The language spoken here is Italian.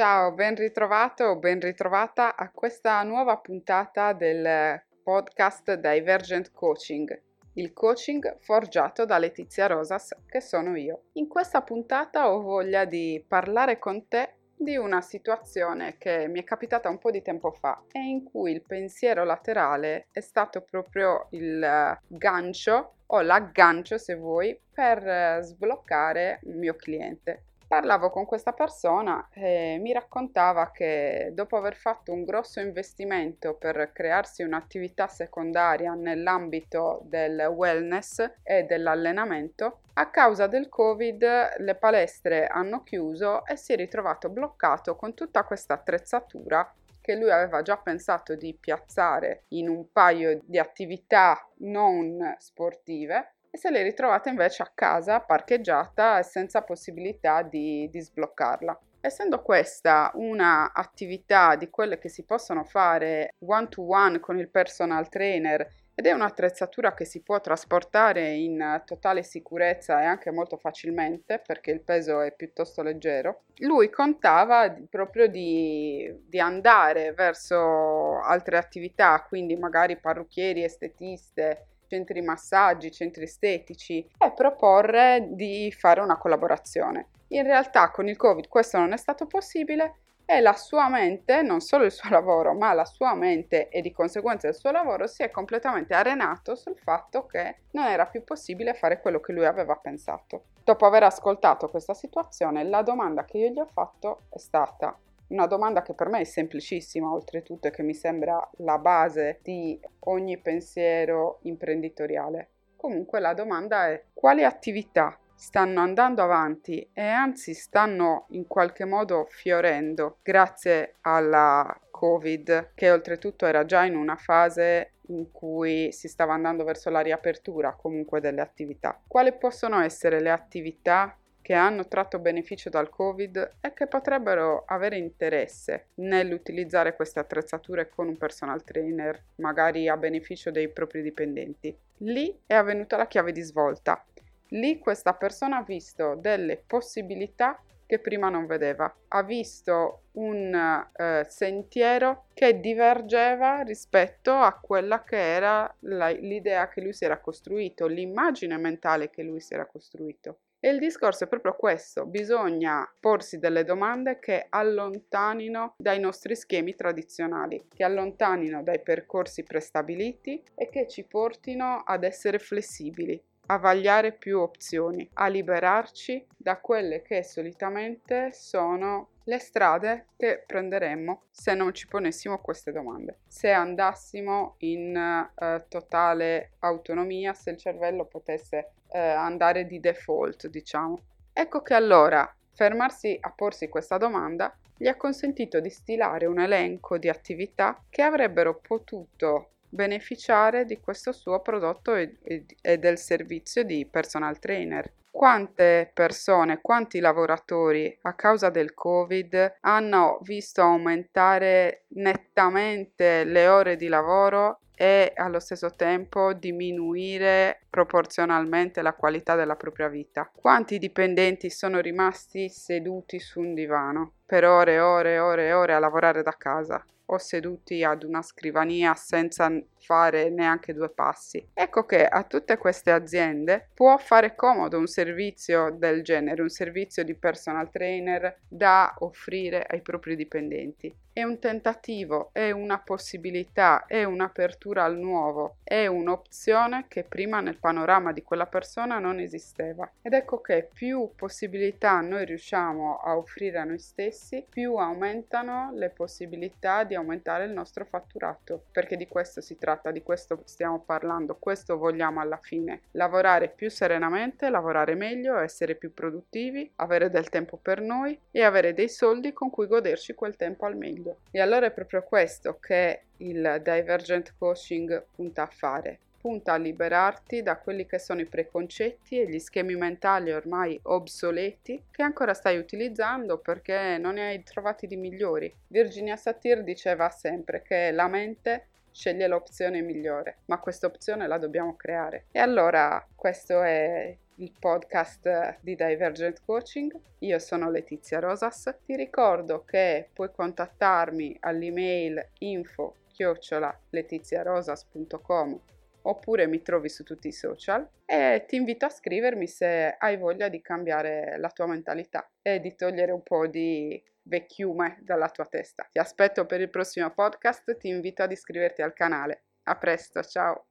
Ciao, ben ritrovato o ben ritrovata a questa nuova puntata del podcast Divergent Coaching, il coaching forgiato da Letizia Rosas, che sono io. In questa puntata ho voglia di parlare con te di una situazione che mi è capitata un po' di tempo fa e in cui il pensiero laterale è stato proprio il gancio o l'aggancio se vuoi per sbloccare un mio cliente parlavo con questa persona e mi raccontava che dopo aver fatto un grosso investimento per crearsi un'attività secondaria nell'ambito del wellness e dell'allenamento, a causa del Covid le palestre hanno chiuso e si è ritrovato bloccato con tutta questa attrezzatura che lui aveva già pensato di piazzare in un paio di attività non sportive e se l'è ritrovata invece a casa parcheggiata e senza possibilità di, di sbloccarla. Essendo questa una attività di quelle che si possono fare one to one con il personal trainer ed è un'attrezzatura che si può trasportare in totale sicurezza e anche molto facilmente perché il peso è piuttosto leggero, lui contava proprio di, di andare verso altre attività, quindi magari parrucchieri, estetiste, centri massaggi, centri estetici e proporre di fare una collaborazione. In realtà con il Covid questo non è stato possibile e la sua mente, non solo il suo lavoro, ma la sua mente e di conseguenza il suo lavoro si è completamente arenato sul fatto che non era più possibile fare quello che lui aveva pensato. Dopo aver ascoltato questa situazione, la domanda che io gli ho fatto è stata una domanda che per me è semplicissima, oltretutto, e che mi sembra la base di ogni pensiero imprenditoriale. Comunque la domanda è quali attività stanno andando avanti e anzi stanno in qualche modo fiorendo grazie alla Covid, che oltretutto era già in una fase in cui si stava andando verso la riapertura comunque delle attività. Quali possono essere le attività che hanno tratto beneficio dal Covid e che potrebbero avere interesse nell'utilizzare queste attrezzature con un personal trainer, magari a beneficio dei propri dipendenti. Lì è avvenuta la chiave di svolta. Lì questa persona ha visto delle possibilità che prima non vedeva. Ha visto un eh, sentiero che divergeva rispetto a quella che era la, l'idea che lui si era costruito, l'immagine mentale che lui si era costruito. E il discorso è proprio questo, bisogna porsi delle domande che allontanino dai nostri schemi tradizionali, che allontanino dai percorsi prestabiliti e che ci portino ad essere flessibili, a vagliare più opzioni, a liberarci da quelle che solitamente sono le strade che prenderemmo se non ci ponessimo queste domande. Se andassimo in uh, totale autonomia, se il cervello potesse uh, andare di default, diciamo. Ecco che allora fermarsi a porsi questa domanda gli ha consentito di stilare un elenco di attività che avrebbero potuto beneficiare di questo suo prodotto e, e, e del servizio di personal trainer quante persone, quanti lavoratori a causa del Covid hanno visto aumentare nettamente le ore di lavoro e allo stesso tempo diminuire proporzionalmente la qualità della propria vita. Quanti dipendenti sono rimasti seduti su un divano per ore e ore e ore e ore a lavorare da casa? O seduti ad una scrivania senza fare neanche due passi. Ecco che a tutte queste aziende può fare comodo un servizio del genere, un servizio di personal trainer da offrire ai propri dipendenti. È un tentativo, è una possibilità, è un'apertura al nuovo, è un'opzione che prima nel panorama di quella persona non esisteva. Ed ecco che più possibilità noi riusciamo a offrire a noi stessi, più aumentano le possibilità di aumentare il nostro fatturato, perché di questo si tratta, di questo stiamo parlando, questo vogliamo alla fine, lavorare più serenamente, lavorare meglio, essere più produttivi, avere del tempo per noi e avere dei soldi con cui goderci quel tempo al meglio. E allora è proprio questo che il divergent coaching punta a fare punta a liberarti da quelli che sono i preconcetti e gli schemi mentali ormai obsoleti che ancora stai utilizzando perché non ne hai trovati di migliori. Virginia Satir diceva sempre che la mente sceglie l'opzione migliore, ma questa opzione la dobbiamo creare. E allora questo è il podcast di Divergent Coaching. Io sono Letizia Rosas. Ti ricordo che puoi contattarmi all'email info chiocciola letiziarosas.com oppure mi trovi su tutti i social e ti invito a scrivermi se hai voglia di cambiare la tua mentalità e di togliere un po' di vecchiume dalla tua testa. Ti aspetto per il prossimo podcast, ti invito ad iscriverti al canale. A presto, ciao!